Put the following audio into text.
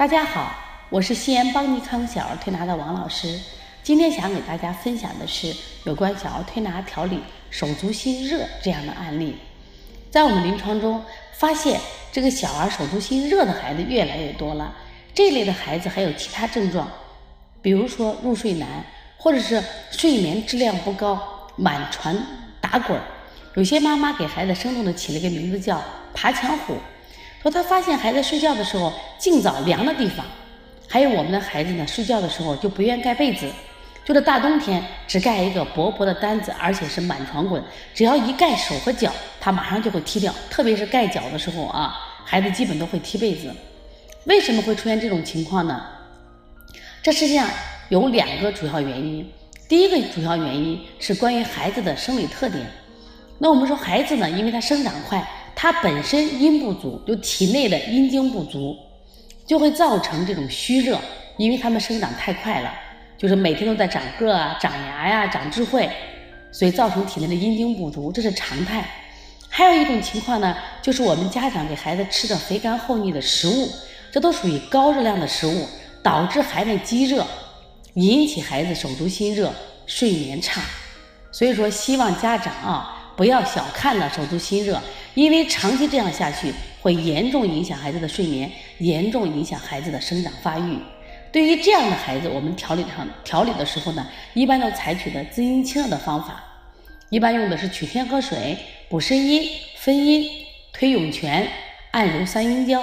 大家好，我是西安邦尼康小儿推拿的王老师。今天想给大家分享的是有关小儿推拿调理手足心热这样的案例。在我们临床中发现，这个小儿手足心热的孩子越来越多了。这类的孩子还有其他症状，比如说入睡难，或者是睡眠质量不高、满床打滚。有些妈妈给孩子生动的起了个名字叫“爬墙虎”。说他发现孩子睡觉的时候尽早凉的地方，还有我们的孩子呢，睡觉的时候就不愿盖被子，就是大冬天只盖一个薄薄的单子，而且是满床滚，只要一盖手和脚，他马上就会踢掉。特别是盖脚的时候啊，孩子基本都会踢被子。为什么会出现这种情况呢？这实际上有两个主要原因。第一个主要原因是关于孩子的生理特点。那我们说孩子呢，因为他生长快。它本身阴不足，就体内的阴经不足，就会造成这种虚热，因为他们生长太快了，就是每天都在长个啊、长牙呀、长智慧，所以造成体内的阴经不足，这是常态。还有一种情况呢，就是我们家长给孩子吃的肥甘厚腻的食物，这都属于高热量的食物，导致孩子积热，引起孩子手足心热、睡眠差。所以说，希望家长啊。不要小看了手足心热，因为长期这样下去，会严重影响孩子的睡眠，严重影响孩子的生长发育。对于这样的孩子，我们调理上调理的时候呢，一般都采取的滋阴清热的方法，一般用的是取天河水、补肾阴、分阴、推涌泉、按揉三阴交。